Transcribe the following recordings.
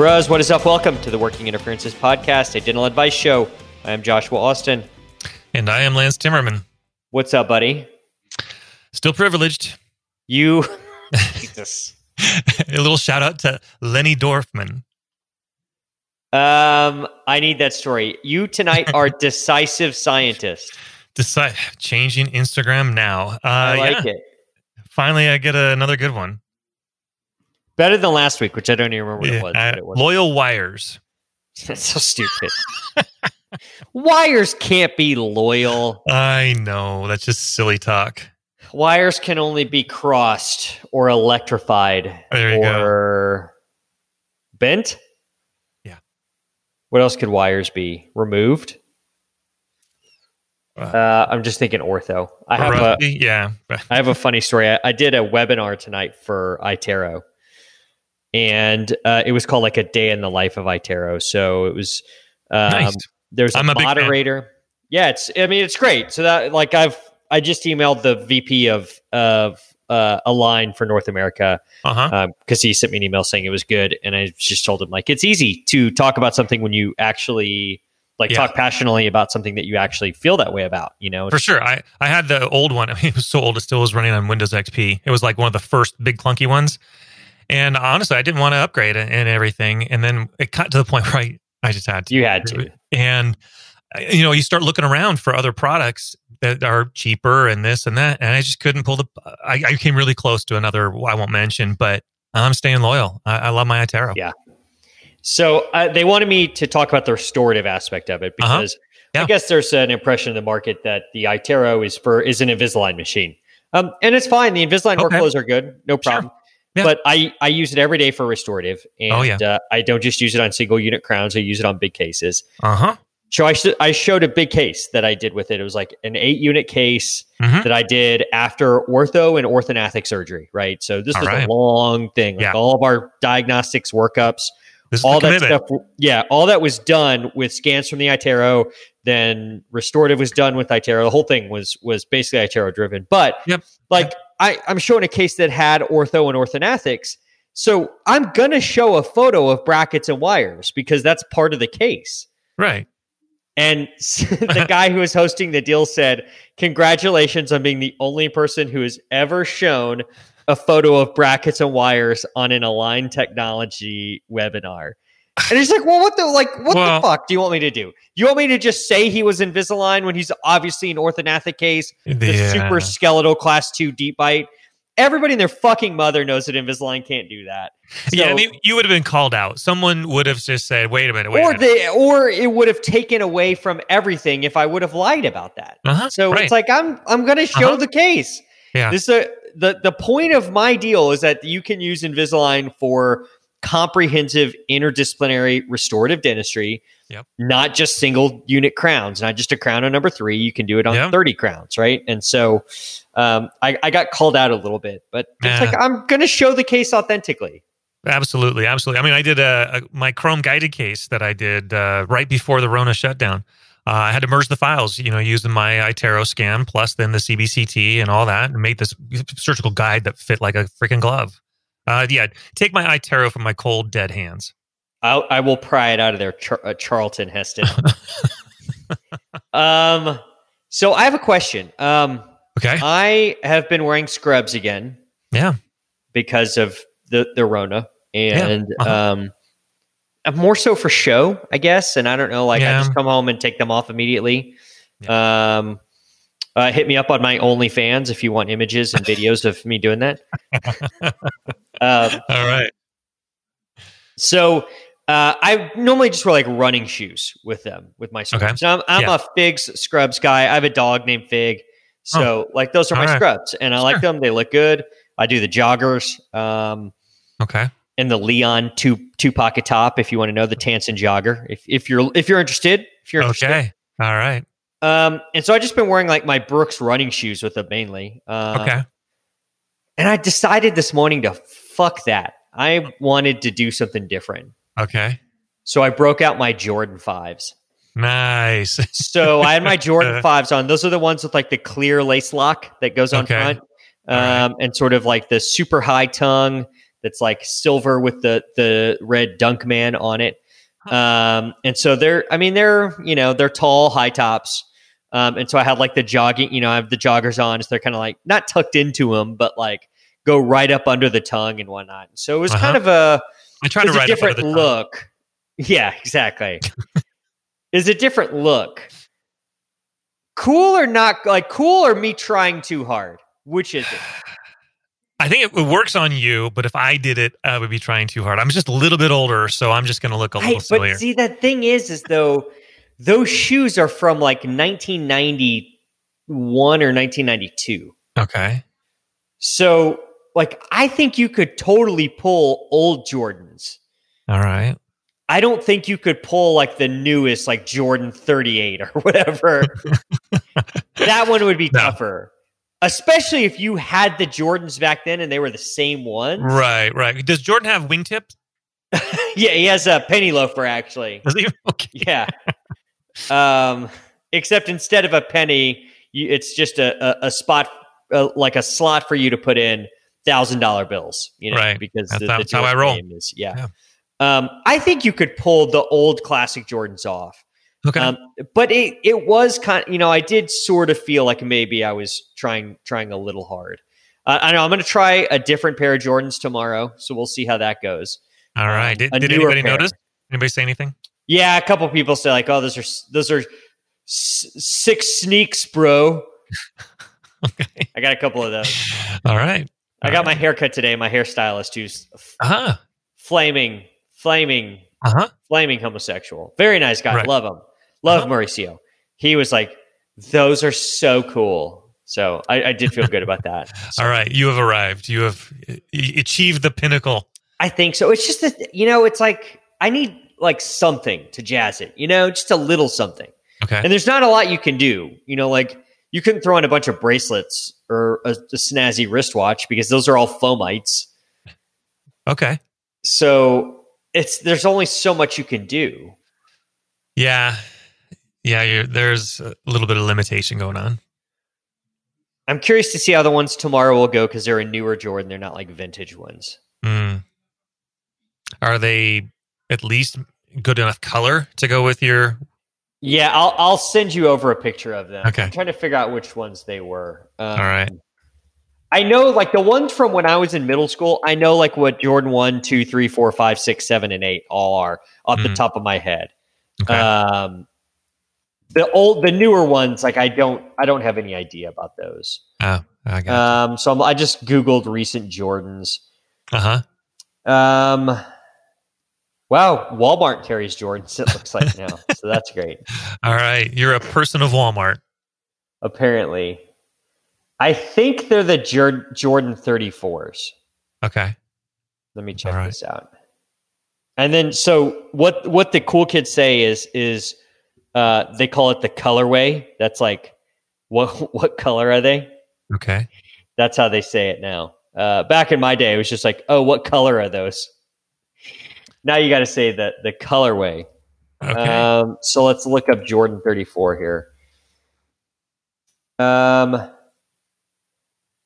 Bros, what is up? Welcome to the Working Interferences Podcast, a dental advice show. I am Joshua Austin. And I am Lance Timmerman. What's up, buddy? Still privileged. You, Jesus. a little shout out to Lenny Dorfman. Um, I need that story. You tonight are decisive scientist. Decide changing Instagram now. Uh, I like yeah. it. Finally, I get a, another good one. Better than last week, which I don't even remember what Yeah, it was. it loyal wires. That's so stupid. Wires can't be loyal. I know that's just silly talk. Wires can only be crossed or electrified There you go. or bent. Yeah. What else could wires be? Removed? Uh, Uh, I'm just thinking ortho. I have a yeah. I have a funny story. I, I did a webinar tonight for iTero, and uh, it was called like a day in the life of iTero. So it was um, Nice. there's a a moderator. Yeah, it's I mean it's great. So that like I've I just emailed the VP of of uh, Align for North America Uh huh. because he sent me an email saying it was good, and I just told him like it's easy to talk about something when you actually like Yeah. talk passionately about something that you actually feel that way about. You know, For sure. I, I had the old one. I mean, it was so old, it still was running on Windows XP. It was like one of the first big clunky ones. And honestly, I didn't want to upgrade it and everything. And then it got to the point where I, I just had to. you had to. and uh, you know you start looking around for other products that are cheaper and this and that and i just couldn't pull the i, I came really close to another i won't mention but i'm staying loyal i, I love my iTero Yeah. So uh, they wanted me to talk about the restorative aspect of it Uh-huh. because Yeah. I guess there's an impression in the market that the iTero is for is an Invisalign machine, um, and it's fine. The Invisalign Okay. workflows are good, no problem. Yeah. But I I use it every day for restorative, and Oh, yeah. uh, I don't just use it on single unit crowns. I use it on big cases. uh-huh So I sh- I showed a big case that I did with it. It was like an eight unit case Mhm. that I did after ortho and orthognathic surgery. Right. So this All was right. a long thing. Like Yeah. all of our diagnostics workups all that commitment. stuff yeah all that was done with scans from the iTero then restorative was done with iTero the whole thing was was basically iTero driven but Yep. like i i'm showing a case that had ortho and orthognathics so i'm gonna show a photo of brackets and wires because that's part of the case. Right. And the guy who was hosting the deal said, Congratulations on being the only person who has ever shown a photo of brackets and wires on an Align Technology webinar. And he's like, Well, what the like what Well- the fuck do you want me to do? You want me to just say he was Invisalign when he's obviously an orthognathic case, the Yeah. super skeletal class two deep bite? Everybody and their fucking mother knows that Invisalign can't do that. yeah, I mean, you would have been called out. Someone would have just said, "Wait a minute, wait or a minute." they or it would have taken away from everything if I would have lied about that. uh-huh. So right. it's like I'm I'm going to show Uh-huh. the case. Yeah. This uh, the the point of my deal is that you can use Invisalign for comprehensive interdisciplinary restorative dentistry. Yep. Not just single unit crowns, not just a crown on number three. You can do it on Yep. 30 crowns, right? And so um, I, I got called out a little bit, but it's like I'm going to show the case authentically. Absolutely, absolutely. I mean, I did a, a my Chrome guided case that I did uh, right before the Rona shutdown. Uh, I had to merge the files, you know, using my iTero scan plus then the CBCT and all that, and made this surgical guide that fit like a freaking glove. Uh, yeah, take my iTero from my cold dead hands. I'll, I will pry it out of there, Char- uh, Charlton Heston. um, so I have a question. Um, Okay, I have been wearing scrubs again yeah, because of the the Rona, and uh-huh. um, uh, more so for show, I guess. And I don't know, like I just come home and take them off immediately. Um, uh, hit me up on my OnlyFans if you want images and videos of me doing that. um, all right, So uh, I normally just wear like running shoes with them with my scrubs. Okay. So I'm, I'm Yeah. a Figs scrubs guy. I have a dog named Fig, so like those are my All right. scrubs, and I like them. They look good. I do the joggers, um, okay, and the Leon two two pocket top. If you want to know the Tansen jogger, if if you're if you're interested, if you're interested. Okay. All right. Um, and so I just been wearing like my Brooks running shoes with them mainly. Uh, Okay. And I decided this morning to fuck that. I wanted to do something different. Okay. So I broke out my Jordan fives. Nice. So I had my Jordan fives on. Those are the ones with like the clear lace lock that goes on Okay. front, All right. um, and sort of like the super high tongue that's like silver with the the red Jumpman on it. Um, and so they're, I mean, they're you know they're tall high tops. Um, and so I had like the jogging, you know, I have the joggers on, so they're kind of like not tucked into them, but like go right up under the tongue and whatnot. So it was Uh-huh. kind of a I try to it's a write different look. Yeah, exactly. is a different look. Cool or not? Like cool or me trying too hard? Which is it? I think it, works on you, but if I did it, I would be trying too hard. I'm just a little bit older, so I'm just going to look a little but sillier. see, that thing is, is though those shoes are from like 1991 or 1992. okay. So, like, I think you could totally pull old Jordans. All right. I don't think you could pull like the newest, like Jordan 38 or whatever. that one would be No. tougher. Especially if you had the Jordans back then and they were the same ones. Right, right. Does Jordan have wingtips? Yeah, he has a penny loafer actually. Okay. Yeah. um, except instead of a penny, you, it's just a, a, a spot, uh, like a slot for you to put in thousand dollar bills. You know, Right. because That's the, how- the that's how I roll. Is, yeah. Yeah. Um, I think you could pull the old classic Jordans off. Okay. Um, but it it was kind you know I did sort of feel like maybe I was trying trying a little hard. Uh, I know I'm going to try a different pair of Jordans tomorrow, so we'll see how that goes. All right. um, Did, did anybody pair. notice? Anybody say anything? Yeah, a couple people say like, "Oh, those are those are s- six sneaks, bro." Okay. I got a couple of those. All right. I got my haircut today. My hairstylist, who's f- Uh huh. flaming, flaming, Uh huh. flaming homosexual. Very nice guy. Right. Love him. Love Uh-huh. Mauricio. He was like, "Those are so cool." So I, I did feel good about that. So All right. You have arrived. You have achieved the pinnacle. I think so. It's just that you know, it's like I need like something to jazz it. You know, just a little something. Okay. And there's not a lot you can do. You know, like you couldn't throw in a bunch of bracelets or a, a snazzy wristwatch because those are all fomites. Okay. So it's there's only so much you can do. Yeah. Yeah. You're, there's a little bit of limitation going on. I'm curious to see how the ones tomorrow will go because they're a newer Jordan. They're not like vintage ones. Mm. Are they at least good enough color to go with your? Yeah, I'll I'll send you over a picture of them. Okay. I'm trying to figure out which ones they were. Um, All right. I know like the ones from when I was in middle school, I know like what Jordan 1, 2, 3, 4, 5, 6, 7, and 8 all are off the Mhm. top of my head. Okay. Um the old the newer ones, like I don't I don't have any idea about those. oh, I got. Um so I'm, I just Googled recent Jordans. uh huh. Um Wow, Walmart carries Jordans, it looks like now. so that's great. All right. You're a person of Walmart. Apparently. I think they're the Jor- Jordan 34s. Okay. Let me check right. this out. And then, so what? What the cool kids say is is uh, they call it the colorway. That's like what what color are they? Okay. That's how they say it now. Uh, back in my day, it was just like, oh, what color are those? Now you got to say the the colorway. Okay. Um, so let's look up Jordan 34 here. Um,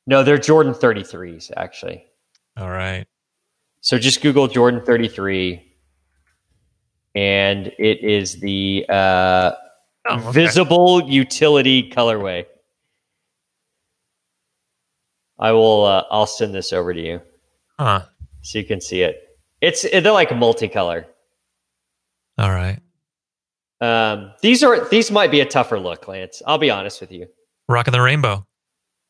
no, they're Jordan 33s actually. All right. So just Google Jordan 33, and it is the uh, Oh, okay. visible utility colorway. I will. Uh, I'll send this over to you Huh. so you can see it. It's they're like multicolor. All right. Um, these are these might be a tougher look, Lance. I'll be honest with you. Rocking the rainbow.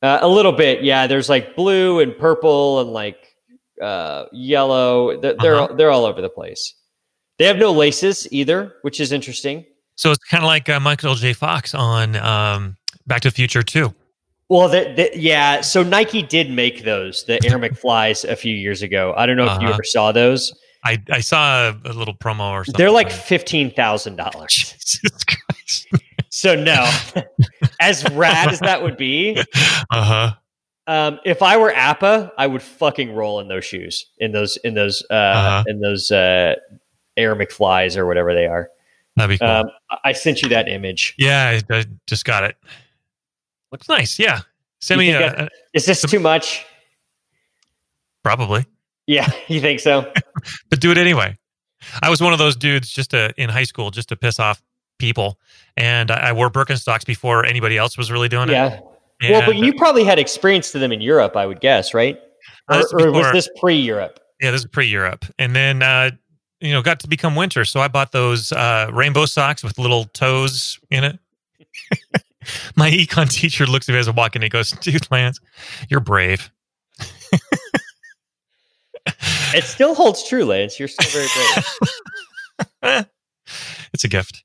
Uh, a little bit, yeah. There's like blue and purple and like uh, yellow. They're they're, Uh-huh. they're all over the place. They have no laces either, which is interesting. So it's kind of like uh, Michael J. Fox on um, Back to the Future too. Well, the, the, yeah. So Nike did make those the Air McFlies a few years ago. I don't know if you Uh-huh. ever saw those. I, I saw a, a little promo or something. They're like fifteen thousand dollars. So no, as rad as that would be, Uh huh. um, if I were Appa, I would fucking roll in those shoes, in those, in those, uh, Uh-huh. in those uh, Air McFlies or whatever they are. That'd be cool. Um, I- I sent you that image. yeah, I, I just got it. Looks nice. Yeah. Send You me a, Is this too much? probably, Yeah, you think so? but do it anyway. I was one of those dudes just to, in high school just to piss off people, and I, I wore Birkenstocks before anybody else was really doing yeah. it. Yeah. Well, but you probably had experience to them in Europe, I would guess, right? Uh, Or, is or was this pre-Europe? Yeah, this is pre Europe. And then, uh, you know, got to become winter. So I bought those uh, rainbow socks with little toes in it. My econ teacher looks at me as I walk in. He goes, Dude, Lance, you're brave. It still holds true, Lance. You're still very brave. it's a gift.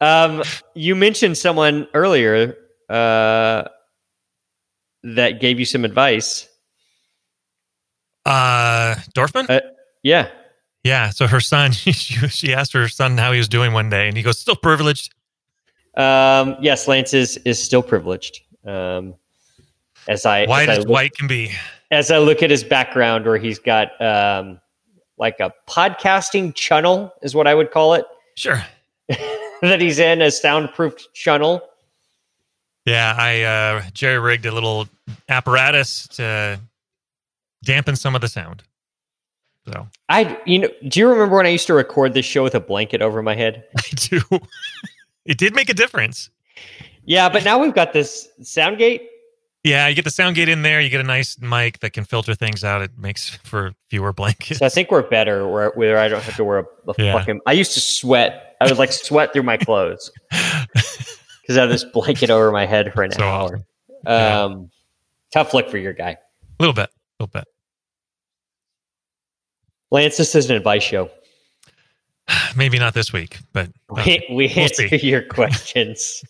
um, you mentioned someone earlier uh, that gave you some advice. Uh, Dorfman? Uh, Yeah. yeah. So her son, she, she asked her son how he was doing one day, and he goes, Still privileged. Um, yes, Lance is, is still privileged. Um, as I White as I look- white can be. as I look at his background, where he's got um, like a podcasting channel, is what I would call it, Sure. that he's in a soundproofed channel. Yeah, I uh, jerry rigged a little apparatus to dampen some of the sound. So I, you know, do you remember when I used to record this show with a blanket over my head? I do. it did make a difference. Yeah, but now we've got this sound gate. Yeah, you get the sound gate in there. You get a nice mic that can filter things out. It makes for fewer blankets. So I think we're better where, where I don't have to wear a, a Yeah. fucking. I used to sweat. I would like sweat through my clothes because I have this blanket over my head for an So hour. awesome. Um, Tough look for your guy. A little bit, a little bit. Lance, this is an advice show. Maybe not this week, but uh, We, we we'll answer see. your questions.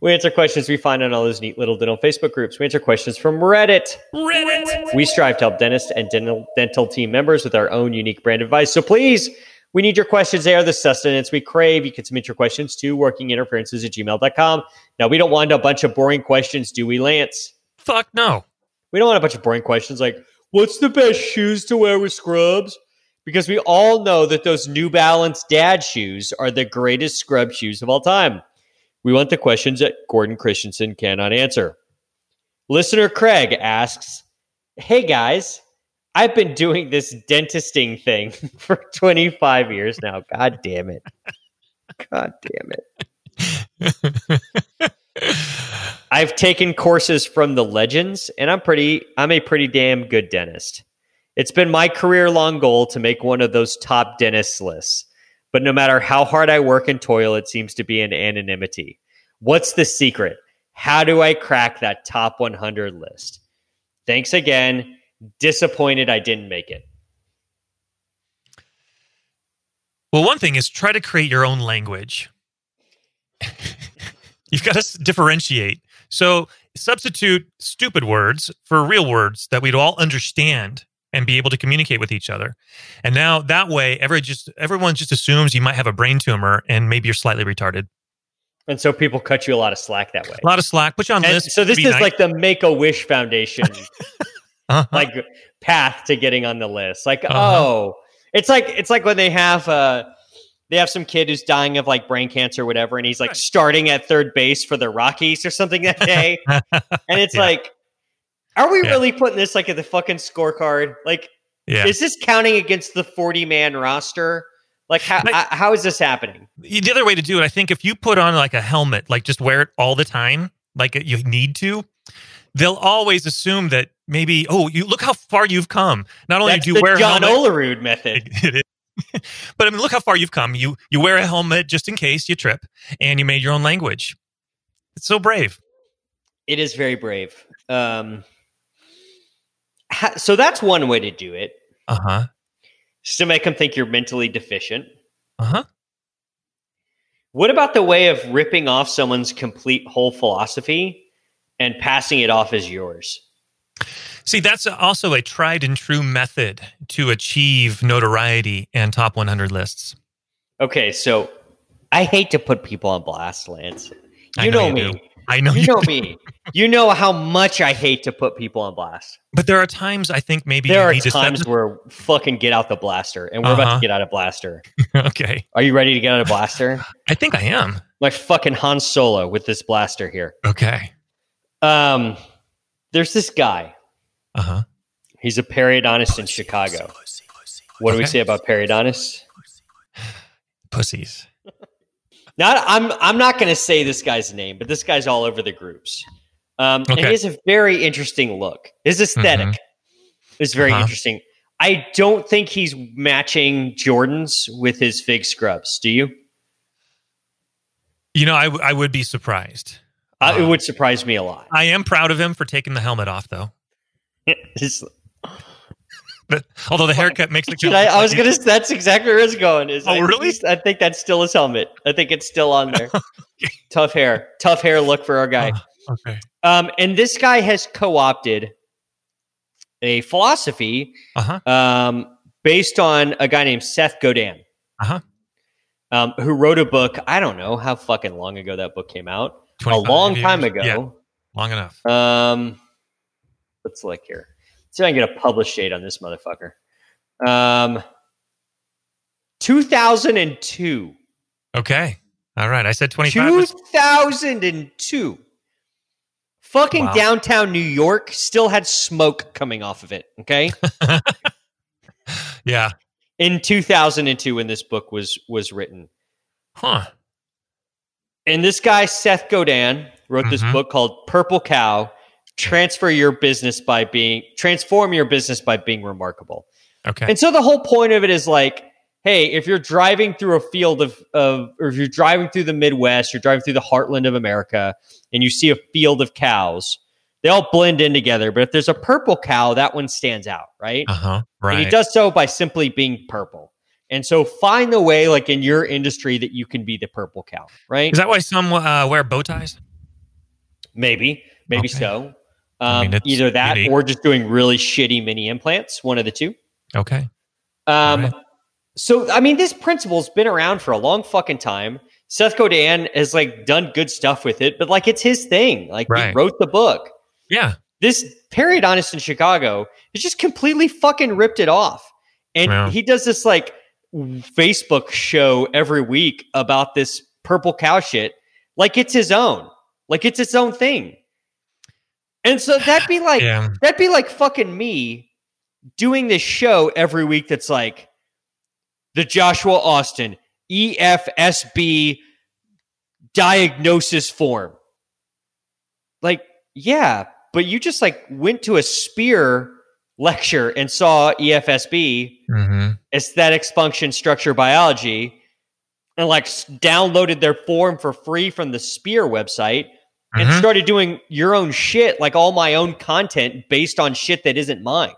we answer questions we find on all those neat little dental Facebook groups. We answer questions from Reddit. Reddit. We strive to help dentists and dental, dental team members with our own unique brand advice. So please, we need your questions. They are the sustenance we crave. You can submit your questions to workinginterferences at gmail.com. Now, we don't want a bunch of boring questions, do we, Lance? Fuck no. We don't want a bunch of boring questions like, what's the best shoes to wear with scrubs? Because we all know that those New Balance dad shoes are the greatest scrub shoes of all time. We want the questions that Gordon Christensen cannot answer. Listener Craig asks, Hey guys, I've been doing this dentisting thing for 25 years now. God damn it. God damn it. I've taken courses from the legends and I'm pretty I'm a pretty damn good dentist. It's been my career long goal to make one of those top dentist lists. But no matter how hard I work and toil, it seems to be in anonymity. What's the secret? How do I crack that top 100 list? Thanks again. Disappointed I didn't make it. Well, one thing is try to create your own language. You've got to differentiate. So substitute stupid words for real words that we'd all understand and be able to communicate with each other. And now that way, every just everyone just assumes you might have a brain tumor and maybe you're slightly retarded. And so people cut you a lot of slack that way. A lot of slack. Put you on And lists. so this is nice. like the Make a Wish Foundation Uh-huh. like path to getting on the list. Like, Uh-huh. oh, it's like it's like when they have uh they have some kid who's dying of like brain cancer or whatever, and he's like starting at third base for the Rockies or something that day. and it's Yeah. like, are we Yeah. really putting this like at the fucking scorecard? Like, yeah. is this counting against the 40 man roster? Like, how, Like- how is this happening? the other way to do it, I think, if you put on like a helmet, like just wear it all the time, like you need to, they'll always assume that maybe, oh, you look how far you've come. Not only That's do you wear a John helmet, Olerud method. it but I mean, look how far you've come. You you wear a helmet just in case you trip, and you made your own language. It's so brave. It is very brave. Um, ha- so that's one way to do it. Uh huh. Just to make them think you're mentally deficient. Uh huh. What about the way of ripping off someone's complete whole philosophy and passing it off as yours? See, that's also a tried and true method to achieve notoriety and top 100 lists. Okay, so I hate to put people on blast, Lance. I You know know, you me. do. I know You you know do. me. You know how much I hate to put people on blast. But there are times I think maybe There you are need to times where fucking get out the blaster, and we're about Uh-huh. to get out of blaster. okay. Are you ready to get out of blaster? I think I am. like fucking Han Solo with this blaster here. Okay. Um, there's this guy. Uh huh. He's a periodontist in Chicago. What do we say about periodontists? Pussies. Not, I'm. I'm not going to say this guy's name, but this guy's all over the groups. Um, and Okay. Mm-hmm. he has a very interesting look. His esthetic is very Uh-huh. interesting. I don't think he's matching Jordans with his fig scrubs. Do you? You know, I, w- I would be surprised. Uh, it Uh, would surprise me a lot. I am proud of him for taking the helmet off, though. But although the haircut makes it. I, I was gonna. That's exactly where it's going. Is Oh, I, really? I think that's still his helmet. I think it's still on there. Tough hair, tough hair look for our guy. Oh, okay. Um, and this guy has co-opted a philosophy Uh huh. um, based on a guy named Seth Godin, Uh-huh. um, who wrote a book. I don't know how fucking long ago that book came out. A long time ago. Yeah, long enough. Um, let's look here. See if I can get a publish date on this motherfucker. Um, 2002. Okay. All right. I said 25. was- 2002. Fucking Wow. downtown New York still had smoke coming off of it. Okay. yeah. In 2002, when this book was was written, Huh. and this guy Seth Godin wrote this Mhm. book called Purple Cow: Transfer Your Business by Being Transform Your Business by Being Remarkable. Okay. And so the whole point of it is like, hey, if you're driving through a field of, of or if you're driving through the Midwest, you're driving through the heartland of America, and you see a field of cows, they all blend in together. But if there's a purple cow, that one stands out, right? Uh huh. Right. And he does so by simply being purple. And so find the way, like in your industry, that you can be the purple cow, right? Is that why some uh, wear bow ties? Maybe, maybe Okay. so. I Um, mean, either that unique. or just doing really shitty mini implants, one of the two. Okay. Um, Right. So, I mean, this principle's been around for a long fucking time. Seth Godin has like done good stuff with it, but like it's his thing. Like he wrote the book. Yeah. This periodontist in Chicago has just completely fucking ripped it off. And Yeah. he does this like Facebook show every week about this purple cow shit, like it's his own, like it's its own thing. And so that'd be like Yeah. That'd be like fucking me doing this show every week that's like the Joshua Austin EFSB diagnosis form. Like, yeah, but you just like went to a spear lecture and saw EFSB, hmm aesthetics, function, structure, biology, and like downloaded their form for free from the Spear website and Mhm. started doing your own shit, like all my own content based on shit that isn't mine.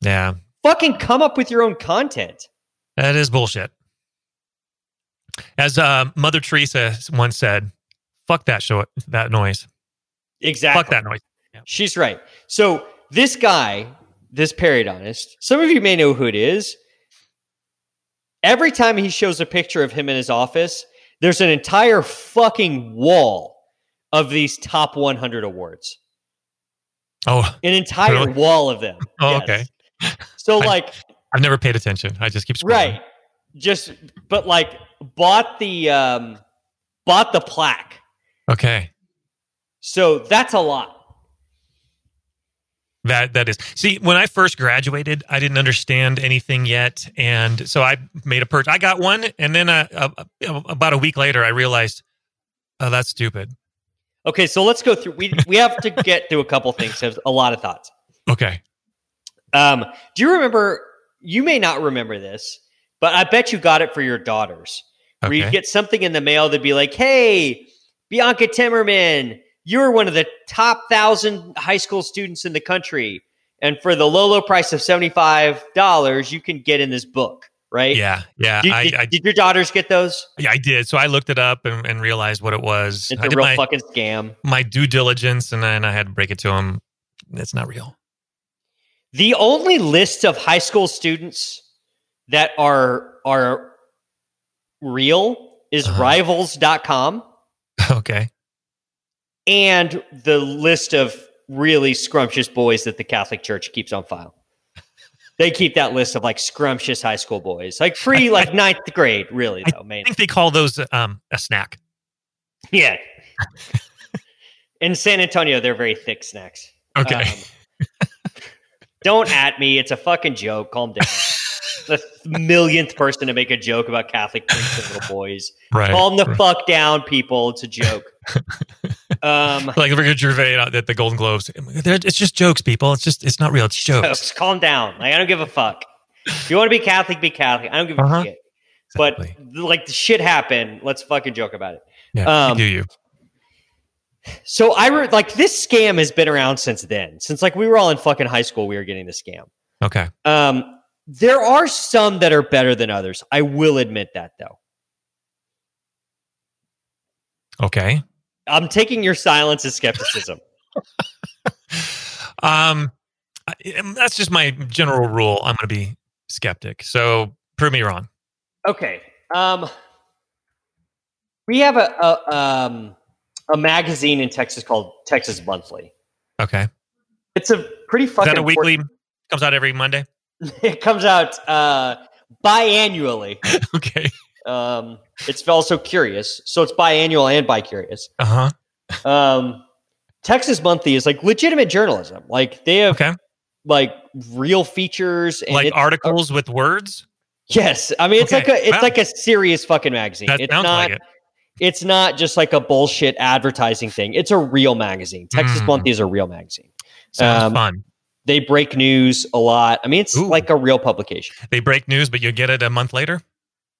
Yeah. Fucking come up with your own content. That is bullshit. As uh, Mother Teresa once said, "Fuck that show, that noise. Exactly. Fuck that noise." She's right. So this guy, this periodontist, some of you may know who it is. Every time he shows a picture of him in his office, there's an entire fucking wall of these top 100 awards. Oh, An entire Really? wall of them. Oh, Yes. okay. So I- like I've never paid attention. I just keep scrolling. right. Just but like bought the um bought the plaque. Okay. So that's a lot. That that is. See, when I first graduated, I didn't understand anything yet, and so I made a purchase. I got one, and then uh, uh, about a week later, I realized, oh, that's stupid. Okay, so let's go through we we have to get through a couple things. There's a lot of thoughts. Okay. Um, do you remember? You may not remember this, but I bet you got it for your daughters. Where you get something in the mail that'd be like, "Hey, Bianca Timmerman, you're one of the top thousand high school students in the country, and for the low, low price of seventy five dollars, you can get in this book." Right? Yeah, yeah. Did, I, did- I, did your daughters get those? yeah, I did. So I looked it up and, and realized what it was. It's I a real my, fucking scam. my due diligence, and then I had to break it to him. It's not real. The only list of high school students that are are real is Uh-huh. rivals.com okay. and the list of really scrumptious boys that the Catholic Church keeps on file. They keep that list of like scrumptious high school boys, like pre like ninth grade, really though, I think they call those um, a snack. Yeah. In San Antonio, they're very thick snacks. Okay. Um, don't at me. It's a fucking joke. Calm down. the millionth person to make a joke about Catholic priests and little boys. right. Calm the right. fuck down, people. It's a joke. Um, like Richard Gervais at the Golden Globes. It's just jokes, people. It's just it's not real. It's jokes. jokes. Calm down. Like I don't give a fuck. If you want to be Catholic, be Catholic. I don't give a Uh-huh. shit. But like the shit happened. Let's fucking joke about it. yeah, um, do you? So I re- like this scam has been around since then. Since like we were all in fucking high school, we were getting the scam. Okay. Um, there are some that are better than others. I will admit that though. Okay. I'm taking your silence as skepticism. Um, um, that's just my general rule. I'm going to be skeptic. So prove me wrong. okay. Um, we have a, a um a magazine in Texas called Texas Monthly. Okay. It's a pretty Is fucking that a important- weekly? Comes out every Monday. It comes out uh biannually. Okay. Um, it's also curious, so it's biannual and bi-curious. Uh huh. Um, Texas Monthly is like legitimate journalism. Like they have Okay. like real features and Like it's- articles with words. Yes, I mean it's Okay. like a it's Wow. like a serious fucking magazine. That it's not like it. it's not just like a bullshit advertising thing. It's a real magazine. Texas Mm. Monthly is a real magazine. Sounds um, fun. They break news a lot. I mean, it's Ooh. like a real publication. They break news, but you get it a month later.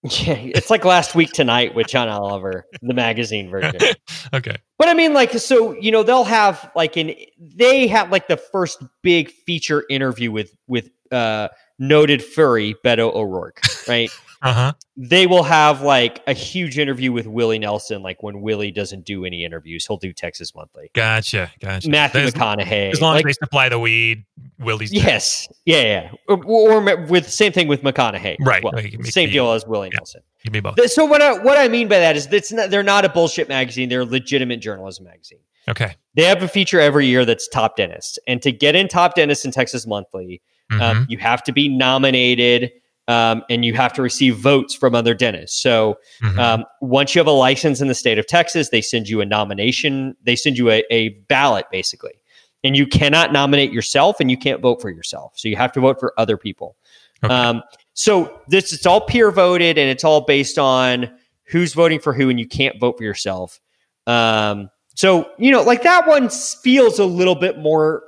Yeah, it's like last week tonight with John Oliver, the magazine version. Okay. But I mean, like, so you know, they'll have like an they have like the first big feature interview with with uh noted furry Beto O'Rourke, right? Uh huh. they will have like a huge interview with Willie Nelson. Like when Willie doesn't do any interviews, he'll do Texas Monthly. Gotcha. Gotcha. Matthew as, McConaughey. as long like, as they supply the weed, Willie's dead. yes, yeah, yeah. Or, or with same thing with McConaughey, Right. well. Like, same the- deal as Willie yeah. Nelson. Give me both. So what I, what I mean by that is that's not, they're not a bullshit magazine. They're a legitimate journalism magazine. Okay. They have a feature every year that's Top Dentist, and to get in Top Dentist in Texas Monthly, Mhm. um, you have to be nominated. Um, and you have to receive votes from other dentists. So Mhm. um, once you have a license in the state of Texas, they send you a nomination. They send you a, a ballot, basically. And you cannot nominate yourself and you can't vote for yourself. So you have to vote for other people. Okay. Um, so this it's all peer voted and it's all based on who's voting for who, and you can't vote for yourself. Um, so, you know, like that one feels a little bit more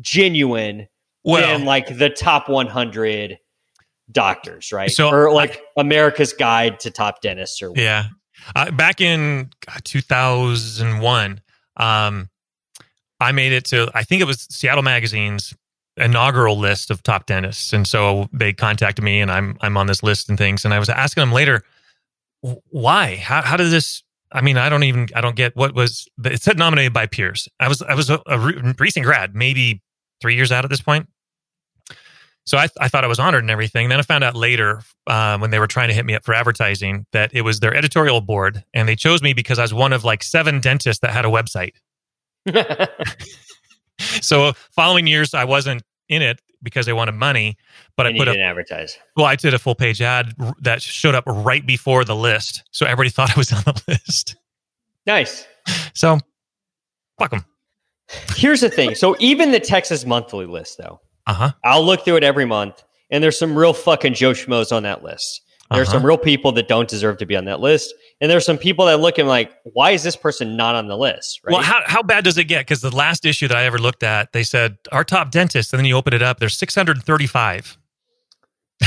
genuine well, than like the top 100 doctors, right? So or like America's Guide to Top Dentists or Yeah. Uh, back in 2001, um, I made it to, I think it was Seattle Magazine's inaugural list of top dentists. And so they contacted me and I'm, I'm on this list and things. And I was asking them later, why? How, how did this, I mean, I don't even, I don't get what was, it said nominated by peers. I was, I was a, a recent grad, maybe three years out at this point. So I, I thought I was honored and everything. Then I found out later um, when they were trying to hit me up for advertising that it was their editorial board, and they chose me because I was one of like seven dentists that had a website. So following years, I wasn't in it because they wanted money, but and I put a didn't advertise. well, I did a full page ad that showed up right before the list, so everybody thought I was on the list. Nice. So fuck them. Here's the thing. So even the Texas monthly list, though, Uh huh. I'll look through it every month, and there's some real fucking Joe Schmoes on that list. There's Uh-huh. some real people that don't deserve to be on that list, and there's some people that look and like, why is this person not on the list? Right? Well, how how bad does it get? Because the last issue that I ever looked at, they said our top dentist, and then you open it up, there's 635.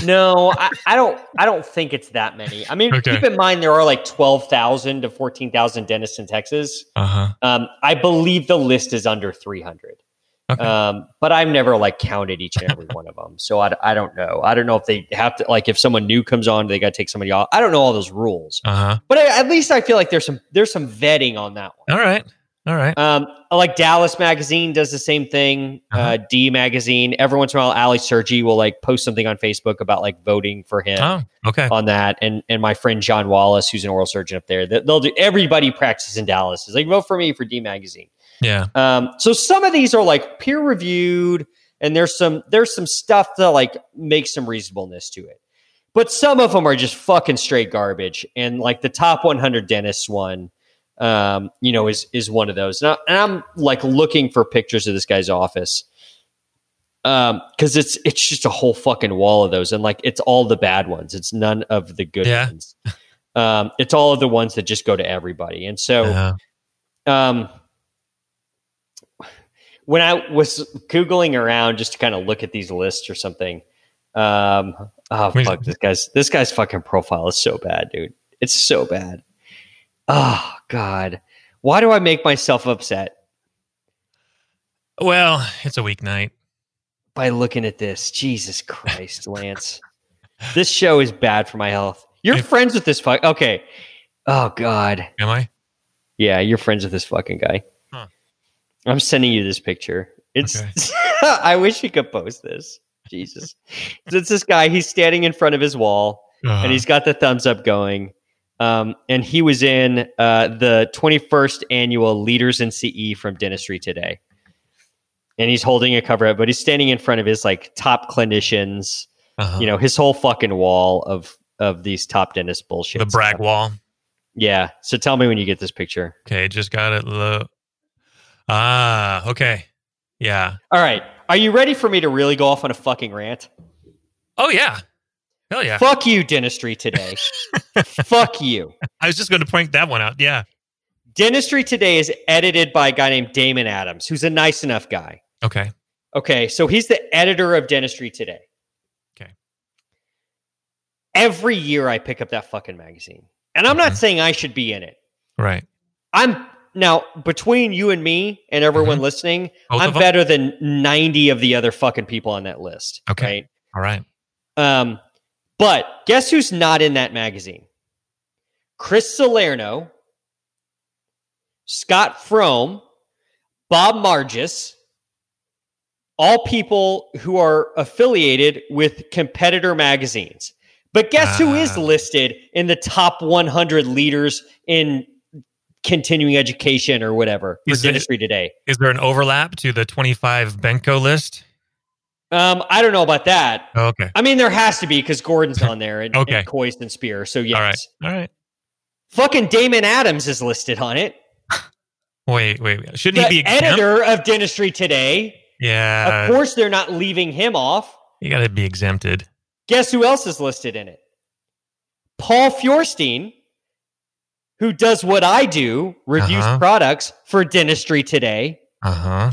no, I, I don't. I don't think it's that many. I mean, Okay. keep in mind there are like twelve thousand to fourteen thousand dentists in Texas. Uh huh. Um, I believe the list is under three hundred. Okay. Um, but I've never like counted each and every one of them. So I, I don't know. I don't know if they have to like if someone new comes on, they got to take somebody off. I don't know all those rules. Uh huh. But I, at least I feel like there's some there's some vetting on that one. All right. All right. Um, like Dallas Magazine does the same thing. uh Uh-huh. D Magazine. Every once in a while, Ali Sergi will like post something on Facebook about like voting for him Oh, okay. on that. And and my friend John Wallace, who's an oral surgeon up there, they- they'll do. Everybody practices in Dallas is like vote for me for D Magazine. Yeah. Um, so some of these are like peer reviewed, and there's some there's some stuff that like makes some reasonableness to it. But some of them are just fucking straight garbage. And like the top 100 dentists one, um, you know, is is one of those. And, I, and I'm like looking for pictures of this guy's office, um, because it's it's just a whole fucking wall of those, and like it's all the bad ones. It's none of the good Yeah. ones. Um, it's all of the ones that just go to everybody. And so, Uh, um, when I was googling around just to kind of look at these lists or something, um, oh fuck, this guy's this guy's fucking profile is so bad, dude. It's so bad. Oh god, why do I make myself upset well, it's a weeknight. by looking at this? Jesus Christ, Lance, this show is bad for my health. You're If- friends with this fuck. Okay. Oh god. Am I? Yeah, you're friends with this fucking guy. I'm sending you this picture. It's. Okay. I wish you could post this. Jesus, it's this guy. He's standing in front of his wall, Uh, and he's got the thumbs up going. Um, and he was in uh, the 21st annual Leaders in CE from Dentistry Today, and he's holding a cover up, but he's standing in front of his like top clinicians. uh-huh. You know, his whole fucking wall of of these top dentist bullshit. the brag stuff. wall. Yeah. So tell me when you get this picture. Okay, just got it. Low. Ah, okay. Yeah. All right. Are you ready for me to really go off on a fucking rant? Oh yeah. Hell yeah. Fuck you, dentistry today. Fuck you. I was just going to point that one out. Yeah. Dentistry today is edited by a guy named Damon Adams, who's a nice enough guy. Okay. Okay, so he's the editor of Dentistry Today. Okay. Every year I pick up that fucking magazine. And I'm not Mhm. saying I should be in it. Right. I'm now between you and me and everyone listening, Mm-hmm. Both I'm better than 90 of the other fucking people on that list. Okay. Right? All right. Um, but guess who's not in that magazine? Chris Salerno, Scott Froum, Bob Margeas, all people who are affiliated with competitor magazines. But guess who is Ah. listed in the top 100 leaders in continuing education or whatever for Is dentistry today? Is there an overlap to the 25 Benko list? Um, I don't know about that. Oh, okay. I mean, there has to be because Gordon's on there and, Okay. and Kois and Spear. So yes. All right. All right. Fucking Damon Adams is listed on it. Wait, wait. wait. Shouldn't The he be exempt? editor of Dentistry Today. Yeah. of course, they're not leaving him off. You got to be exempted. Guess who else is listed in it? Paul Feuerstein, who does what I do, reviews Uh-huh. products for Dentistry Today. Uh huh.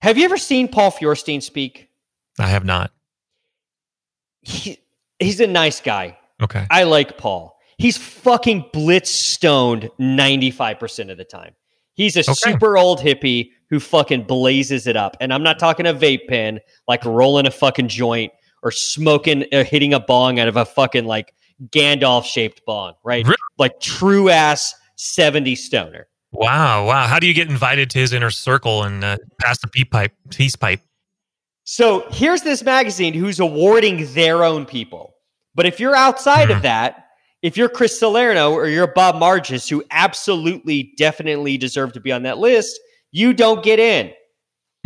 Have you ever seen Paul Feuerstein speak? I have not. He, he's a nice guy. Okay. I like Paul. He's fucking blitz stoned 95% of the time. He's a Okay. super old hippie who fucking blazes it up. And I'm not talking a vape pen, like rolling a fucking joint or smoking, or hitting a bong out of a fucking like Gandalf shaped bong, right? Really? Like true ass 70 stoner. Wow. Wow. How do you get invited to his inner circle and uh, pass the peep pipe, peace pipe? So here's this magazine who's awarding their own people. But if you're outside Hmm. of that, if you're Chris Salerno or you're Bob Margeas, who absolutely, definitely deserve to be on that list, you don't get in.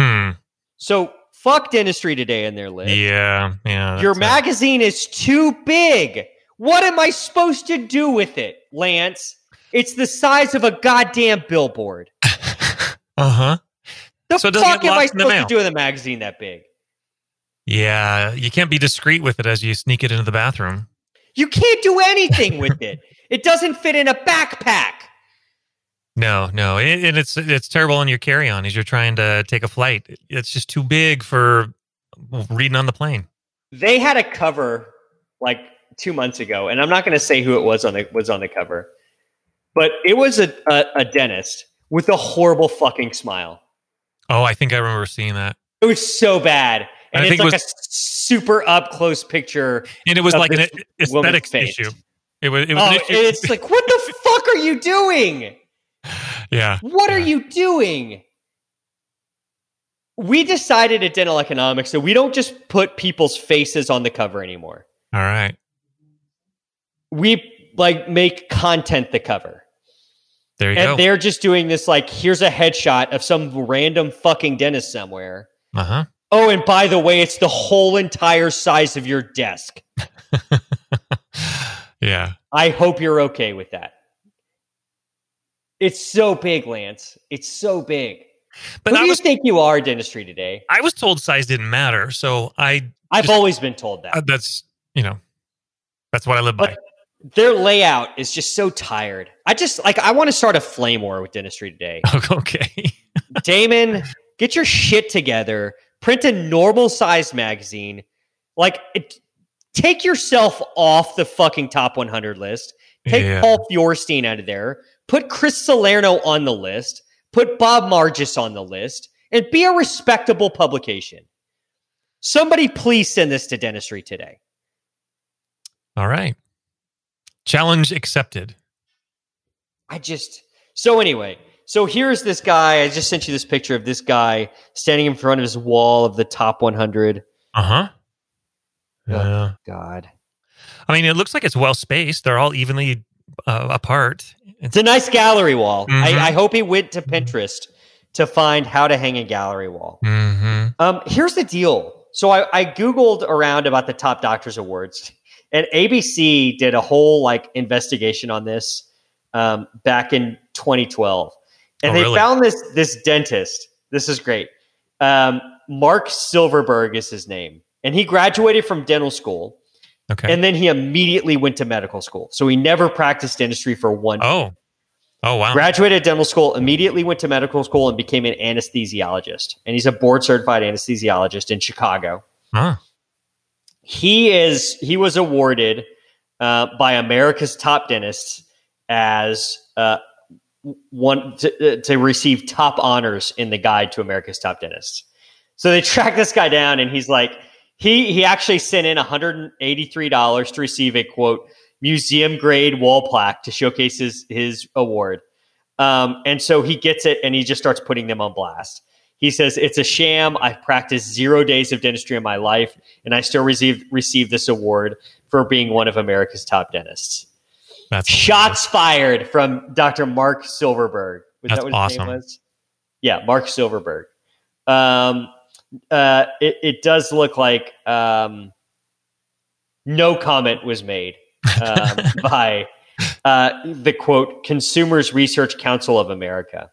Hmm. So fuck dentistry today in their list. Yeah. Yeah. Your magazine is too big. What am I supposed to do with it, Lance? It's the size of a goddamn billboard. uh huh. The So fuck am I lost in the supposed to do with a magazine that big? Yeah. You can't be discreet with it as you sneak it into the bathroom. You can't do anything with it. It doesn't fit in a backpack. No, no, it, and it's it's terrible on your carry on as you're trying to take a flight. It's just too big for reading on the plane. They had a cover like two months ago, and I'm not going to say who it was on the was on the cover, but it was a, a, a dentist with a horrible fucking smile. Oh, I think I remember seeing that. It was so bad. And it's think it like was- a super up close picture. And it was like an aesthetics issue. It was. It was Oh, an issue. it's like, what the fuck are you doing? yeah. What are you doing? We decided at Dental Economics that we don't just put people's faces on the cover anymore. All right. We like make content the cover. There you And go. they're just doing this like here's a headshot of some random fucking dentist somewhere. Uh huh. Oh, and by the way, it's the whole entire size of your desk. yeah. I hope you're okay with that. It's so big, Lance. It's so big. But Who I do you think you are, dentistry today? I was told size didn't matter, so I I've Just- always been told that. uh, that's you know that's what I live by. Their layout is just so tired. I just like I want to start a flame war with dentistry today. okay. Damon, get your shit together. Print a normal sized magazine. Like it, take yourself off the fucking top 100 list. Take Yeah. Paul Feuerstein out of there. Put Chris Salerno on the list. Put Bob Margeas on the list. And be a respectable publication. Somebody please send this to dentistry today. All right. Challenge accepted. I just so anyway. So here's this guy. I just sent you this picture of this guy standing in front of his wall of the top 100. Uh huh. Yeah. God, I mean, it looks like it's well spaced. They're all evenly uh, apart. it's a nice gallery wall. Mhm. I, I hope he went to Pinterest to find how to hang a gallery wall. Mm-hmm. Um, here's the deal. So I, I googled around about the top doctors awards, and ABC did a whole like investigation on this um, back in 2012, and Oh, they really? found this this dentist. This is great. Um, Mark Silverberg is his name, and he graduated from dental school, Okay. and then he immediately went to medical school. So he never practiced dentistry for one. oh. Oh wow. Graduated dental school, immediately went to medical school, and became an anesthesiologist. And he's a board certified anesthesiologist in Chicago. Huh. He is he was awarded uh, by America's top dentists as uh, one to, uh, to receive top honors in the guide to America's top dentists. So they tracked this guy down, and he's like, he he actually sent in one hundred and eighty three dollars to receive a quote museum grade wall plaque to showcase his his award. Um, and so he gets it, and he just starts putting them on blast. He says, "It's a sham. I've practiced zero days of dentistry in my life, and I still receive receive this award for being one of America's top dentists." That's Shots fired from Dr. Mark Silverberg. Was That's that what his awesome. name was? Yeah, Mark Silverberg. Um, uh, it, it does look like um, no comment was made um, by uh, the quote Consumers Research Council of America.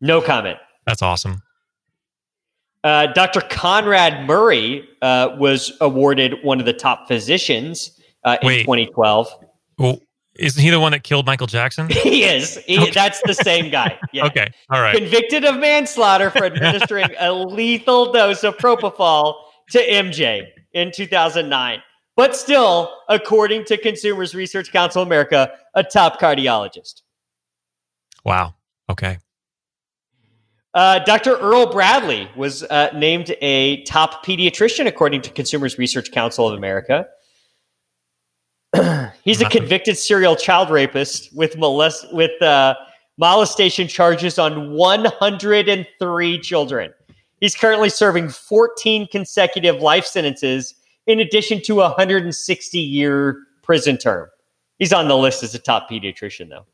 No comment. That's awesome. Uh, Dr. Conrad Murray uh, was awarded one of the top physicians uh, in Wait. 2012. Well, isn't he the one that killed Michael Jackson? He is. He, Okay. That's the same guy. Yeah. Okay. All right. Convicted of manslaughter for administering a lethal dose of propofol to MJ in 2009. But still, according to Consumers Research Council America, a top cardiologist. Wow. Okay. Uh, Dr. Earl Bradley was uh, named a top pediatrician according to Consumers Research Council of America. He's a convicted serial child rapist with molest with uh, molestation charges on 103 children. He's currently serving 14 consecutive life sentences in addition to a 160 year prison term. He's on the list as a top pediatrician, though.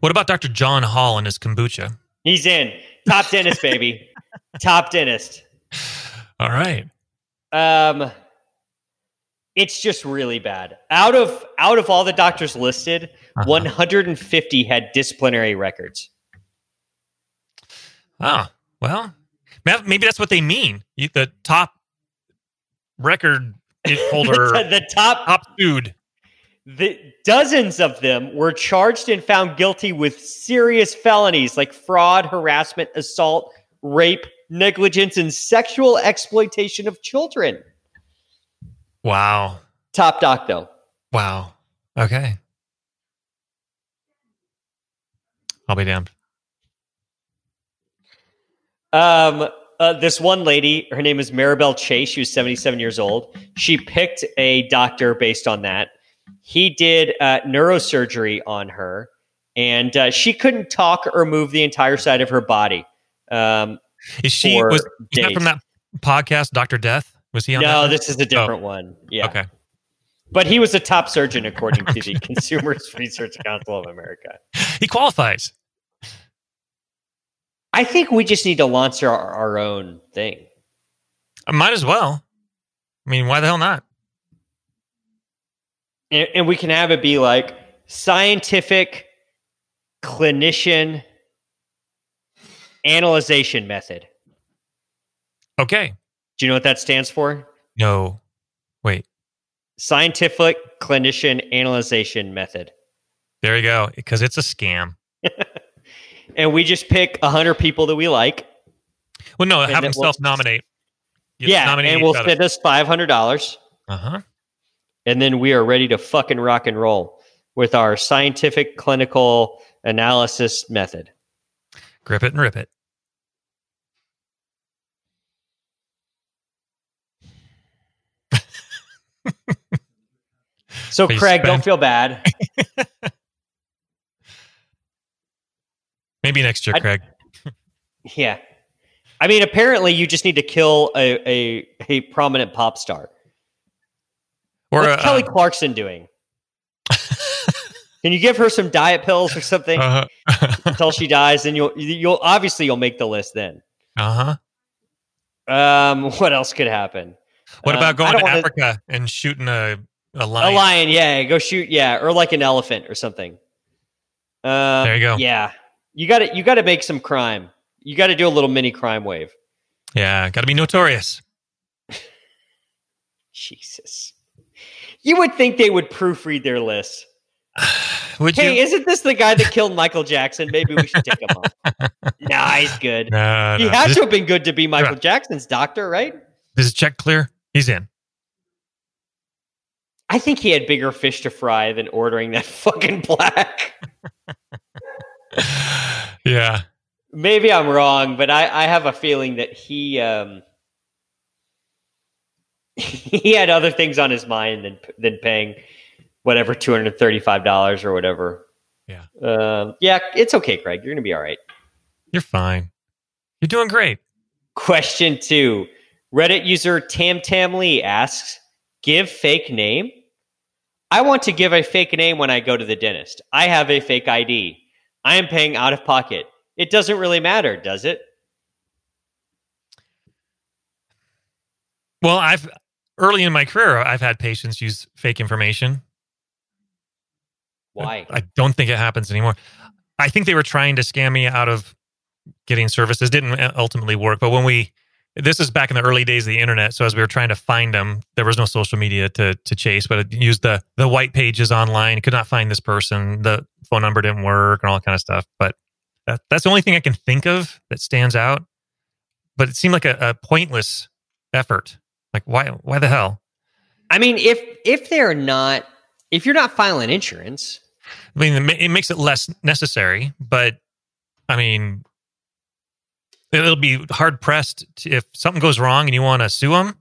What about Dr. John Hall and his kombucha? He's in top dentist, baby, top dentist. All right. Um, it's just really bad. Out of out of all the doctors listed, Uh-huh. 150 had disciplinary records. Ah, well, maybe that's what they mean. You, the top record holder, the, the top, top dude. The dozens of them were charged and found guilty with serious felonies like fraud, harassment, assault, rape, negligence, and sexual exploitation of children. Wow. Top doc, though. Wow. Okay. I'll be damned. Um, uh, this one lady, her name is Maribel Chase. She was 77 years old. She picked a doctor based on that. He did uh, neurosurgery on her, and uh, she couldn't talk or move the entire side of her body. Um, Is she was, was that days. from that podcast, Doctor Death? Was he on? no, this is a different one. Yeah. Okay. But he was a top surgeon according to the Consumers Research Council of America. He qualifies. I think we just need to launch our, our own thing. I might as well. I mean, why the hell not? And, and we can have it be like scientific clinician analyzation method. Okay. Do you know what that stands for? No. Wait. Scientific clinician analyzation method. There you go. Because it's a scam. And we just pick 100 people that we like. Well, no, have them self nominate. yeah. And we'll send us $500. Uh huh. And then we are ready to fucking rock and roll with our scientific clinical analysis method. Grip it and rip it. So, Please Craig, don't feel bad. Maybe next year, I- Craig. yeah. I mean, apparently, you just need to kill a, a, a prominent pop star. Or What's uh, Kelly Clarkson doing? Can you give her some diet pills or something uh until she dies? And you'll you'll obviously you'll make the list then. Uh huh. Um, what else could happen? What Um, about going to wanna- Africa and shooting a a lion? A lion? lion, yeah. Go shoot, yeah, or like an elephant or something. Um, There you go. Yeah, you got to you got to make some crime. You got to do a little mini crime wave. Yeah, got to be notorious. Jesus, you would think they would proofread their list. Would Hey, you? isn't this the guy that killed Michael Jackson? Maybe we should take him off. nah, he's good. no, he no. had This- to have been good to be Michael Jackson's doctor, right? This is check clear. He's in. I think he had bigger fish to fry than ordering that fucking plaque. yeah. Maybe I'm wrong, but I, I have a feeling that he um, he had other things on his mind than than paying whatever two hundred thirty five dollars or whatever. Yeah. um, yeah, it's okay, Craig. You're gonna be all right. You're fine. You're doing great. Question two: Reddit user Tam Tam Lee asks, "Give fake name." I want to give a fake name when I go to the dentist. I have a fake ID. I am paying out of pocket. It doesn't really matter, does it? Well, I've early in my career, I've had patients use fake information. Why? I don't think it happens anymore. I think they were trying to scam me out of getting services. Didn't uh, ultimately work. But when we, this is back in the early days of the internet. So as we were trying to find them, there was no social media to to chase. But it used the the white pages online. Could not find this person. The phone number didn't work and all that kind of stuff. But that, that's the only thing I can think of that stands out. But it seemed like a, a pointless effort. Like why why the hell? I mean, if if they're not, if you're not filing insurance, I mean, it makes it less necessary, but I mean, it'll be hard pressed to, if something goes wrong and you want to sue them.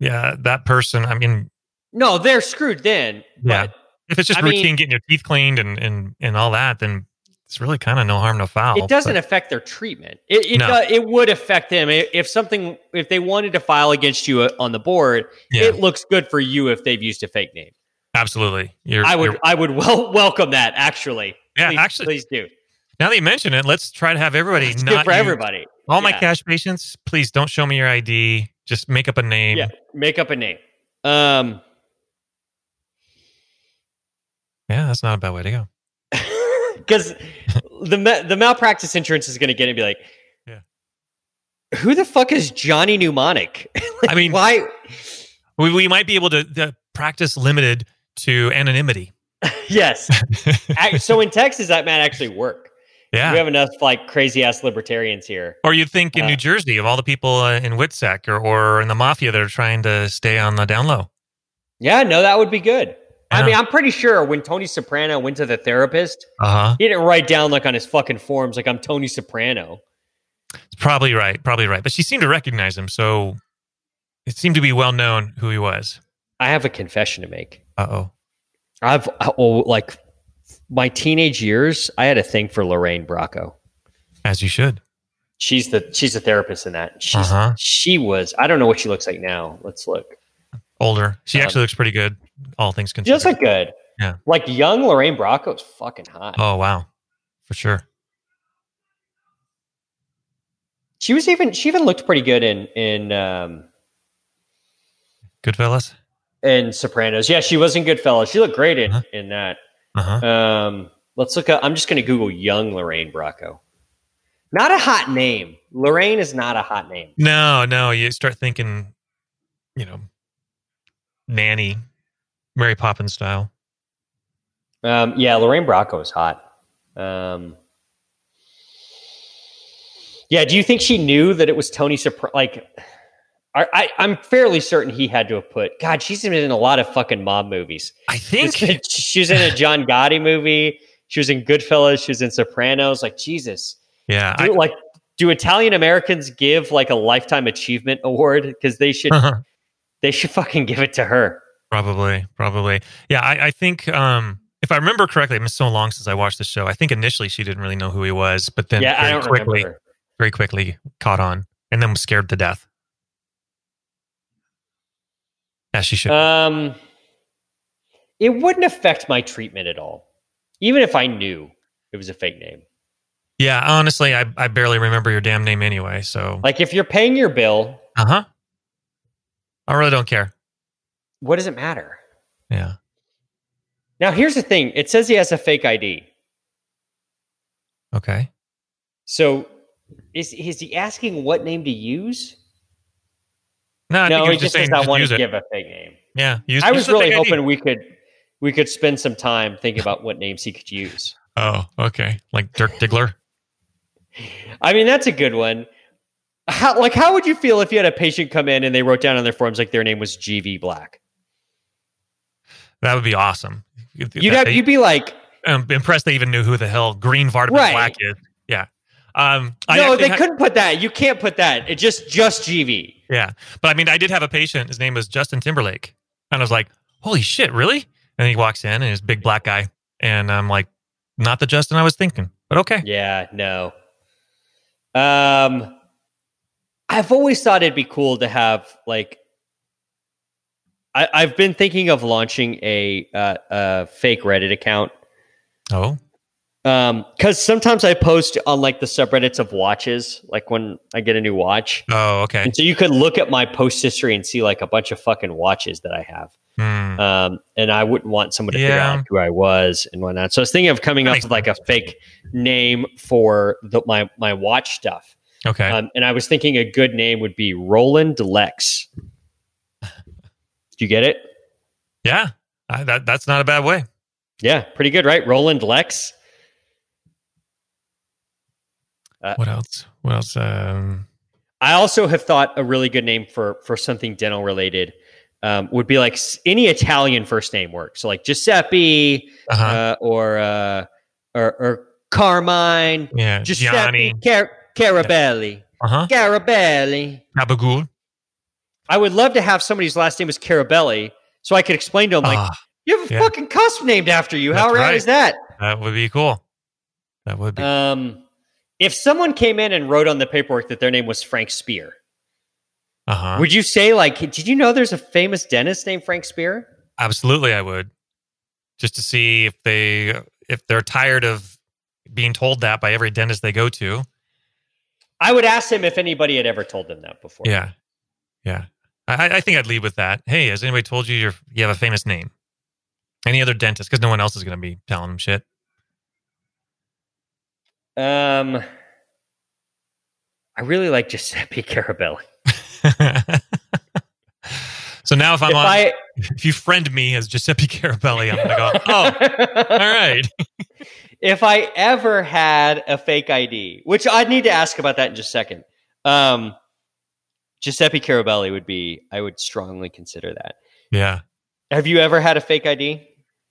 Yeah, that person. I mean, no, they're screwed then. Yeah. But if it's just I mean- routine getting your teeth cleaned and and and all that, then it's really kind of no harm, no foul. it doesn't But- affect their treatment. It it, No. it would affect them if something if they wanted to file against you uh, on the board. yeah, It looks good for you if they've used a fake name. absolutely. You're, I would I would well welcome that actually. yeah, please, actually, please do. now that you mention it, let's try to have everybody It's not good for use- everybody. All my cash patients, please don't show me your ID. Just make up a name. Yeah, make up a name. Um, yeah that's not a bad way to go. Because the the malpractice insurance is going to get and be like, Yeah. who the fuck is Johnny Mnemonic? Like, I mean, why? We, we might be able to, to practice limited to anonymity. yes. So in Texas, that might actually work. Yeah. We have enough like crazy ass libertarians here. or you'd think in Uh, New Jersey of all the people uh, in Witsec or, or in the mafia that are trying to stay on the down low. Yeah, no, that would be good. I Yeah. mean, I'm pretty sure when Tony Soprano went to the therapist, Uh huh. he didn't write down like on his fucking forms like I'm Tony Soprano. It's probably right. Probably right. But she seemed to recognize him, so it seemed to be well known who he was. I have a confession to make. Uh oh. I've oh, like my teenage years. I had a thing for Lorraine Bracco. As you should. She's the she's a therapist in that. She's Uh-huh. she was. I don't know what she looks like now. Let's look. Older. She Um, actually looks pretty good, all things considered. looks like good. Yeah. Like young Lorraine Bracco is fucking hot. oh wow. For sure. She was even she even looked pretty good in in um Goodfellas. in Sopranos. Yeah, she was in Goodfellas. She looked great in Uh-huh. in that. Uh-huh. Um, let's look up. I'm just going to Google young Lorraine Bracco. Not a hot name. Lorraine is not a hot name. No, no. You start thinking, you know, nanny, Mary Poppins style. Um, yeah, Lorraine Bracco is hot. Um, yeah, do you think she knew that it was Tony Soprano? Like, I, I, I'm fairly certain he had to have put. God, she's been in a lot of fucking mob movies. I think she was in a John Gotti movie. She was in Goodfellas. She was in Sopranos. Like Jesus, Yeah. do, like do Italian Americans give like a lifetime achievement award? Because they should I, they should fucking give it to her. Probably, probably. Yeah, I, I think um if I remember correctly, it's been so long since I watched the show. I think initially she didn't really know who he was, but then yeah, very quickly, remember. very quickly caught on and then was scared to death. As she should. Um, it wouldn't affect my treatment at all, even if I knew it was a fake name. yeah, honestly, I, I barely remember your damn name anyway. So, Like if you're paying your bill, uh huh. I really don't care. What does it matter? Yeah. Now, here's the thing: it says he has a fake ID. Okay. So, is is he asking what name to use? No, no, he just just saying does not want to give a fake name. Yeah. Use, I was really fake ID. hoping we could we could spend some time thinking about what names he could use. Oh, okay. Like Dirk Diggler. I mean, that's a good one. How like how would you feel if you had a patient come in and they wrote down on their forms like their name was GV Black? That would be awesome. You'd have they- you'd be like, I'm impressed they even knew who the hell Green Vardaman Right. Black is. Yeah. Um, I no, they ha- couldn't put that. You can't put that. It just just GV. Yeah. But I mean, I did have a patient. His name was Justin Timberlake. And I was like, holy shit, really? And he walks in and he's a big black guy. And I'm like, not the Justin I was thinking, but okay. Yeah, no. Um, I've always thought it'd be cool to have like. I, I've been thinking of launching a uh, a fake Reddit account Oh, because sometimes I post on like the subreddits of watches, like when I get a new watch, oh, okay. and so you could look at my post history and see like a bunch of fucking watches that I have. Hmm. um, and I wouldn't want someone to figure out who I was and whatnot. So I was thinking of coming up with like a fake name for the, my my watch stuff. Okay. Um, and I was thinking a good name would be Roland Lex. Do you get it? yeah. I, that, that's not a bad way. Yeah, pretty good, right? Roland Lex. What else? What else? Um, I also have thought a really good name for for something dental related um, would be like any Italian first name works. So like Giuseppe uh-huh. uh, or uh, or or Carmine. yeah. Giuseppe Gianni. Car- Carabelli. Uh huh. Carabelli. Gabagool. I would love to have somebody's last name was Carabelli, so I could explain to them like, Ah, you have a yeah. fucking cusp named after you. How That's rad right. is that? that would be cool. That would be. Um, if someone came in and wrote on the paperwork that their name was Frank Spear, Uh huh. would you say like, did you know there's a famous dentist named Frank Spear? Absolutely, I would. Just to see if they if they're tired of being told that by every dentist they go to. I would ask him if anybody had ever told them that before. Yeah, yeah. I, I think I'd lead with that. Hey, has anybody told you you're, you have a famous name? Any other dentist? Because no one else is going to be telling them shit. Um, I really like Giuseppe Carabelli. so now, if I'm If on, I, if you friend me as Giuseppe Carabelli, I'm going to go. Oh, all right. if I ever had a fake ID, which I'd need to ask about that in just a second, um, Giuseppe Carabelli would be, I would strongly consider that. Yeah. Have you ever had a fake ID?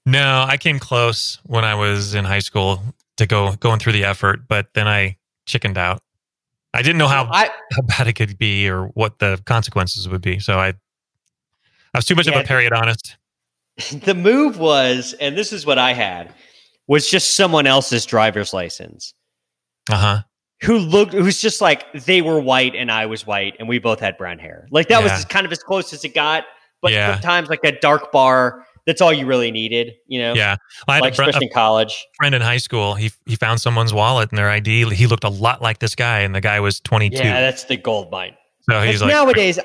No, I came close when I was in high school to go going through the effort, but then I chickened out. I didn't know how I, how bad it could be or what the consequences would be. So I, I was too much Yeah. of a periodonist. the move was, and this is what I had, was just someone else's driver's license Uh huh. Who looked, who's just like they were white and I was white and we both had brown hair. Like that Yeah. was kind of as close as it got. But Yeah. sometimes, like a dark bar, that's all you really needed, you know? Yeah. I had Like, a, fr- a especially in college. friend in high school. He he found someone's wallet and their ID. He looked a lot like this guy, and the guy was 22. Yeah, that's the gold mine. so he's like, nowadays,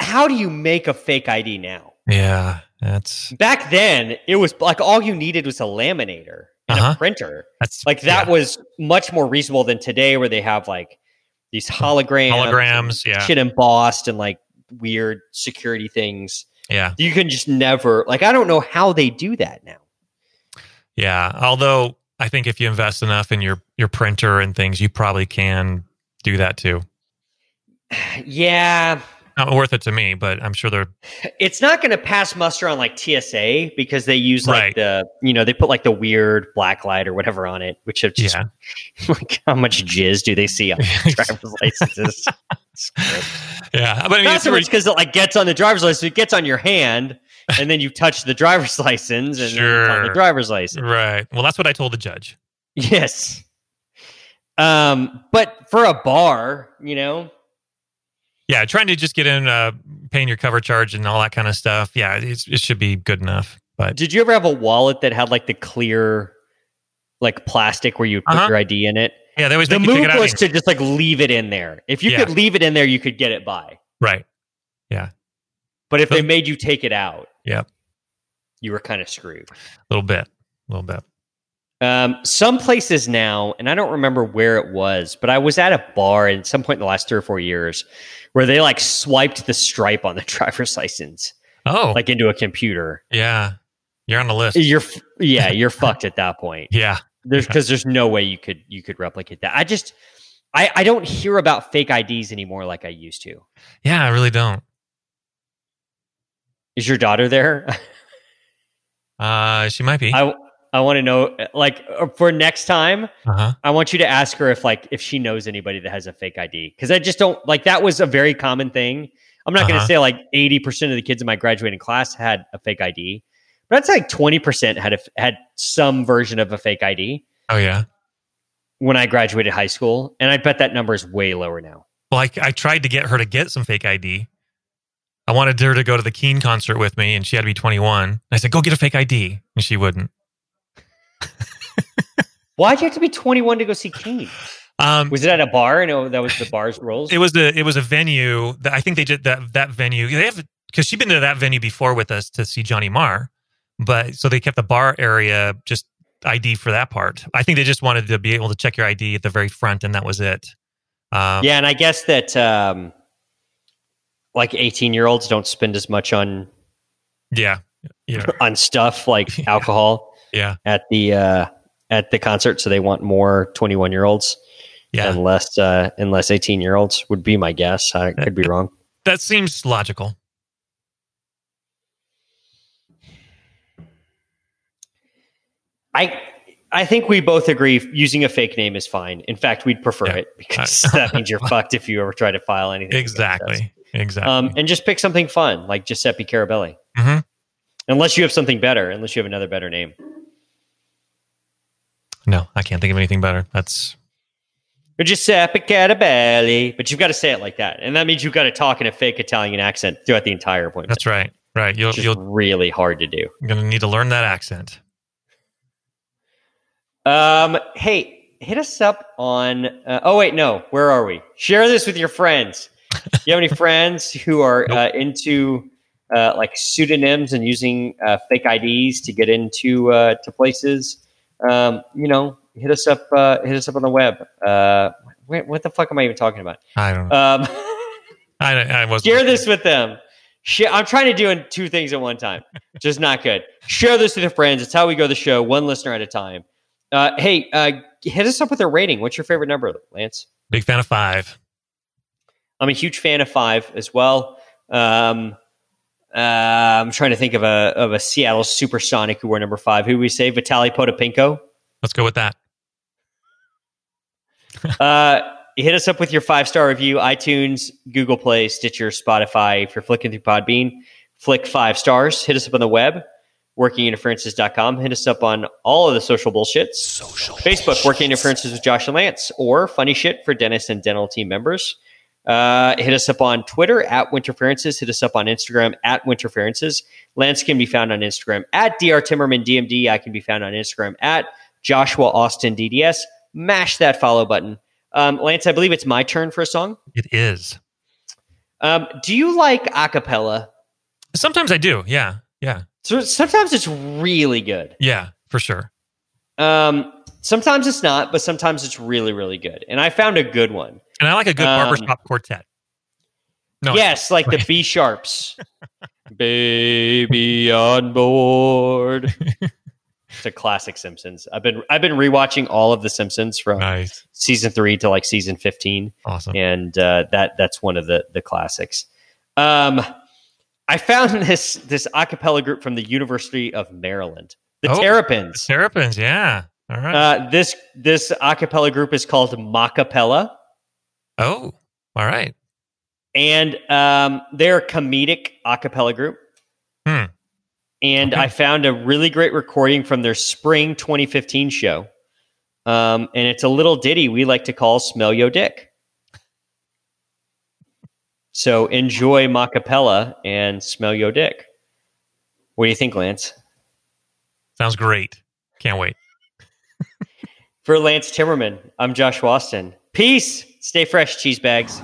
how do you make a fake ID now? yeah, that's Back then, it was like all you needed was a laminator Uh-huh. a printer. that's Like that yeah. was much more reasonable than today, where they have like these holograms, Holograms, yeah. shit embossed and like weird security things. Yeah, You can just never like. I don't know how they do that now. yeah. Although I think if you invest enough in your your printer and things, you probably can do that too. Yeah, Not worth it to me, but I'm sure they're it's not going to pass muster on like TSA because they use like Right. the you know they put like the weird black light or whatever on it, which have just yeah. like how much jizz do they see on driver's licenses? Yeah. But I mean, Not it's so much because it like gets on the driver's license, it gets on your hand, and then you touch the driver's license, and on the driver's license. right. Well, that's what I told the judge. Yes. Um, but for a bar, you know, Yeah, trying to just get in, uh, paying your cover charge and all that kind of stuff. Yeah, it's, it should be good enough. But did you ever have a wallet that had like the clear, like plastic where you put Uh-huh. your ID in it? yeah, they always The make you take move it out. was to just like leave it in there. If you Yeah. could leave it in there, you could get it by. right. Yeah. But if they made you take it out, yeah, you were kind of screwed. A little bit. A little bit. Um, some places now, and I don't remember where it was, but I was at a bar at some point in the last three or four years where they like swiped the stripe on the driver's license Oh, like into a computer. yeah. You're on the list. You're yeah, you're fucked at that point. Yeah. There's because there's no way you could you could replicate that. I just I I don't hear about fake IDs anymore like I used to. Yeah, I really don't. Is your daughter there? Uh, she might be. I I want to know like uh, for next time. Uh huh. I want you to ask her if like if she knows anybody that has a fake ID because I just don't like that was a very common thing. I'm not going to Uh-huh. say like 80 percent of the kids in my graduating class had a fake ID, but that's like 20 percent had a, had some version of a fake ID Oh yeah. when I graduated high school, and I bet that number is way lower now. Well, I, I tried to get her to get some fake ID. I wanted her to go to the Keane concert with me, and she had to be 21. I said, "Go get a fake ID," and she wouldn't. Why'd you have to be 21 to go see Keane? Um, Was it at a bar? No, that was the bar's rules. it was a it was a venue that I think they did that that venue. They have because she'd been to that venue before with us to see Johnny Marr, but so they kept the bar area just ID for that part. I think they just wanted to be able to check your ID at the very front, and that was it. Um, yeah, and I guess that um, like 18 year olds don't spend as much on yeah, yeah, on stuff like alcohol. Yeah, at the uh, at the concert, so they want more 21 year olds yeah. and less uh, and less 18 year olds would be my guess. I could be wrong. That seems logical. I I think we both agree using a fake name is fine. In fact, we'd prefer Yeah. it because that means you're fucked if you ever try to file anything. Exactly, exactly. Um, and just pick something fun like Giuseppe Carabelli. Mhm. Unless you have something better, unless you have another better name. No, I can't think of anything better. That's Or Giuseppe Carabelli, but you've got to say it like that, and that means you've got to talk in a fake Italian accent throughout the entire appointment. that's right. Right. You'll you'll really hard to do. you're gonna need to learn that accent. Um, hey, hit us up on. Uh, oh wait, no. Where are we? Share this with your friends. Do you have any friends who are uh, into uh, like pseudonyms and using uh, fake IDs to get into uh, to places? Um, you know, hit us up. Uh, hit us up on the web. Uh, wait, what the fuck am I even talking about? I don't know. Um, I I was share this with them. Share, I'm trying to do two things at one time. Just not good. Share this with your friends. It's how we go the show, one listener at a time. Uh, hey, uh, hit us up with a rating. What's your favorite number, Lance? big fan of five. I'm a huge fan of five as well. Um, uh, I'm trying to think of a of a Seattle Supersonic who wore number five. Who we say Vitaly Potapenko. Let's go with that. Uh, hit us up with your five star review, iTunes, Google Play, Stitcher, Spotify. If you're flicking through Podbean, flick five stars. Hit us up on the web, workinginterferences.com. Hit us up on all of the social bullshits. Social Facebook, bullshit. Working Interferences with Josh and Lance, or Funny Shit for dentists and dental team members. Uh, hit us up on Twitter at Winterferences. Hit us up on Instagram at Winterferences. Lance can be found on Instagram at Dr. Timmerman DMD. I can be found on Instagram at Joshua Austin DDS. Mash that follow button. Um, Lance, I believe it's my turn for a song. It is. Um, do you like acapella? Sometimes I do. Yeah. Yeah. So sometimes it's really good. Yeah, for sure. Um, sometimes it's not, but sometimes it's really, really good. And I found a good one. And I like a good um, barbershop quartet. No, yes, like the B sharps. Baby on board. it's a classic Simpsons. I've been I've been rewatching all of the Simpsons from nice. season three to like season fifteen. Awesome, and uh, that that's one of the the classics. Um, I found this this acapella group from the University of Maryland, the oh, Terrapins. The Terrapins, yeah. All right. Uh, this this acapella group is called Macapella. Oh, all right. And um, they're a comedic acapella group. Hmm. And okay. I found a really great recording from their spring 2015 show. Um, and it's a little ditty we like to call "Smell Yo Dick." So enjoy Macapella and smell yo dick. What do you think, Lance? Sounds great. Can't wait. For Lance Timmerman, I'm Josh Austin. Peace. Stay fresh, cheese bags.